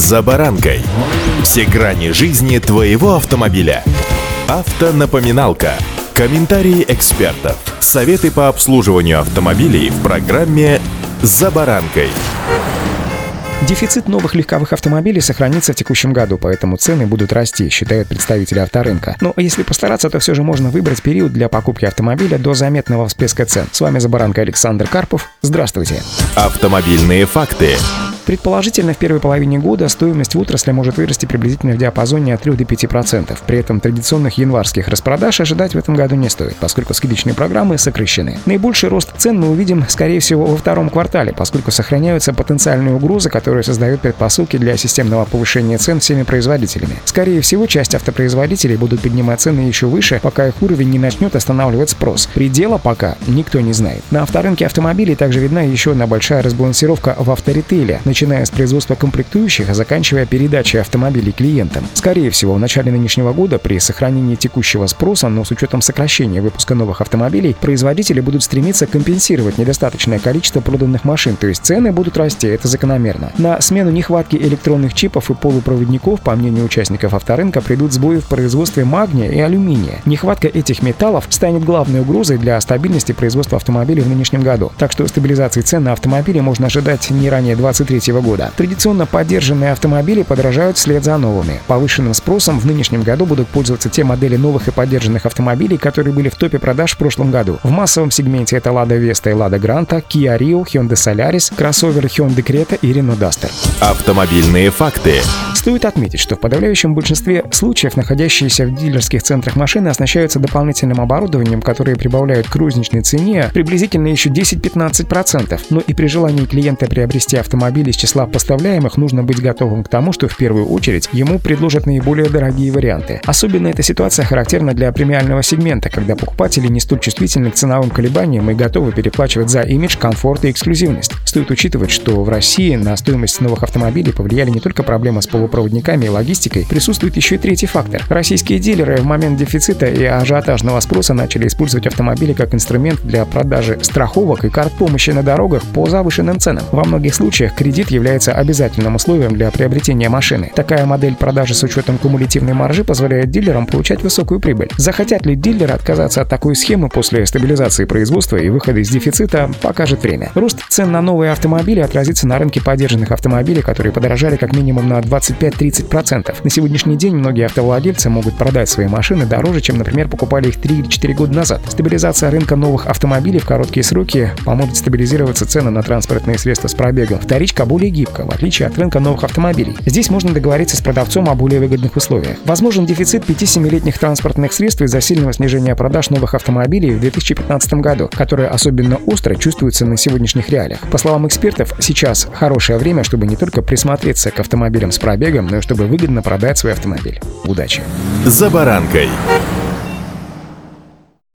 «За баранкой». Все грани жизни твоего автомобиля. Автонапоминалка. Комментарии экспертов. Советы по обслуживанию автомобилей в программе «За баранкой». Дефицит новых легковых автомобилей сохранится в текущем году, поэтому цены будут расти, считают представители авторынка. Но если постараться, то все же можно выбрать период для покупки автомобиля до заметного всплеска цен. С вами «За баранкой» Александр Карпов. Здравствуйте. Автомобильные факты. Предположительно, в первой половине года стоимость в отрасли может вырасти приблизительно в диапазоне от 3 до 5%. При этом традиционных январских распродаж ожидать в этом году не стоит, поскольку скидочные программы сокращены. Наибольший рост цен мы увидим, скорее всего, во втором квартале, поскольку сохраняются потенциальные угрозы, которые создают предпосылки для системного повышения цен всеми производителями. Скорее всего, часть автопроизводителей будут поднимать цены еще выше, пока их уровень не начнет останавливать спрос. Предела пока никто не знает. На авторынке автомобилей также видна еще одна большая разбалансировка в авторитейле, начиная с производства комплектующих, а заканчивая передачей автомобилей клиентам. Скорее всего, в начале нынешнего года при сохранении текущего спроса, но с учетом сокращения выпуска новых автомобилей, производители будут стремиться компенсировать недостаточное количество проданных машин, то есть цены будут расти, это закономерно. На смену нехватки электронных чипов и полупроводников, по мнению участников авторынка, придут сбои в производстве магния и алюминия. Нехватка этих металлов станет главной угрозой для стабильности производства автомобилей в нынешнем году. Так что стабилизации цен на автомобили можно ожидать не ранее 23 2023 года. Традиционно поддержанные автомобили подорожают вслед за новыми. Повышенным спросом в нынешнем году будут пользоваться те модели новых и поддержанных автомобилей, которые были в топе продаж в прошлом году. В массовом сегменте это Lada Vesta и Lada Granta, Kia Rio, Hyundai Solaris, кроссовер Hyundai Creta и Renault Duster. Автомобильные факты. Стоит отметить, что в подавляющем большинстве случаев находящиеся в дилерских центрах машины оснащаются дополнительным оборудованием, которое прибавляют к розничной цене приблизительно еще 10-15%. Но и при желании клиента приобрести автомобиль из числа поставляемых, нужно быть готовым к тому, что в первую очередь ему предложат наиболее дорогие варианты. Особенно эта ситуация характерна для премиального сегмента, когда покупатели не столь чувствительны к ценовым колебаниям и готовы переплачивать за имидж, комфорт и эксклюзивность. Стоит учитывать, что в России на стоимость новых автомобилей повлияли не только проблемы с полупроводниками и логистикой, присутствует еще и третий фактор. Российские дилеры в момент дефицита и ажиотажного спроса начали использовать автомобили как инструмент для продажи страховок и карт помощи на дорогах по завышенным ценам. Во многих случаях кредит является обязательным условием для приобретения машины. Такая модель продажи с учетом кумулятивной маржи позволяет дилерам получать высокую прибыль. Захотят ли дилеры отказаться от такой схемы после стабилизации производства и выхода из дефицита, покажет время. Рост цен на новые автомобили отразится на рынке поддержанных автомобилей, которые подорожали как минимум на 25-30%. На сегодняшний день многие автовладельцы могут продать свои машины дороже, чем, например, покупали их 3 или 4 года назад. Стабилизация рынка новых автомобилей в короткие сроки поможет стабилизироваться цены на транспортные средства с пробегом. Вторичка более гибко, в отличие от рынка новых автомобилей. Здесь можно договориться с продавцом о более выгодных условиях. Возможен дефицит 5-7-летних транспортных средств из-за сильного снижения продаж новых автомобилей в 2015 году, которое особенно остро чувствуется на сегодняшних реалиях. По словам экспертов, сейчас хорошее время, чтобы не только присмотреться к автомобилям с пробегом, но и чтобы выгодно продать свой автомобиль. Удачи! За баранкой.